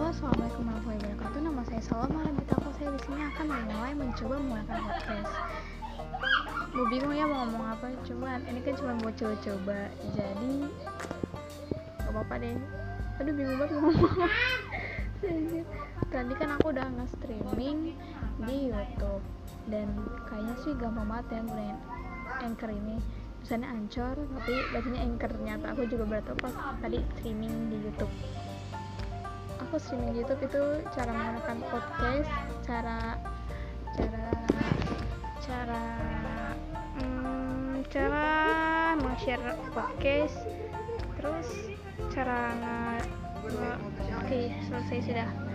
warahmatullahi wabarakatuh. Nama saya Salma Rabita Saya di sini akan memulai mencoba memulaikan podcast. Mau bingung ya mau ngomong apa, cuman ini kan cuma buat coba-coba. Jadi gak apa-apa deh. Aduh bingung banget mau ngomong. Tadi kan aku udah nge-streaming di YouTube dan kayaknya sih gampang banget ya mulai anchor ini misalnya ancor tapi bacanya anchor ternyata aku juga baru tahu pas tadi streaming di YouTube aku streaming YouTube itu cara menggunakan podcast cara cara cara hmm, cara share podcast terus cara oke okay, selesai sudah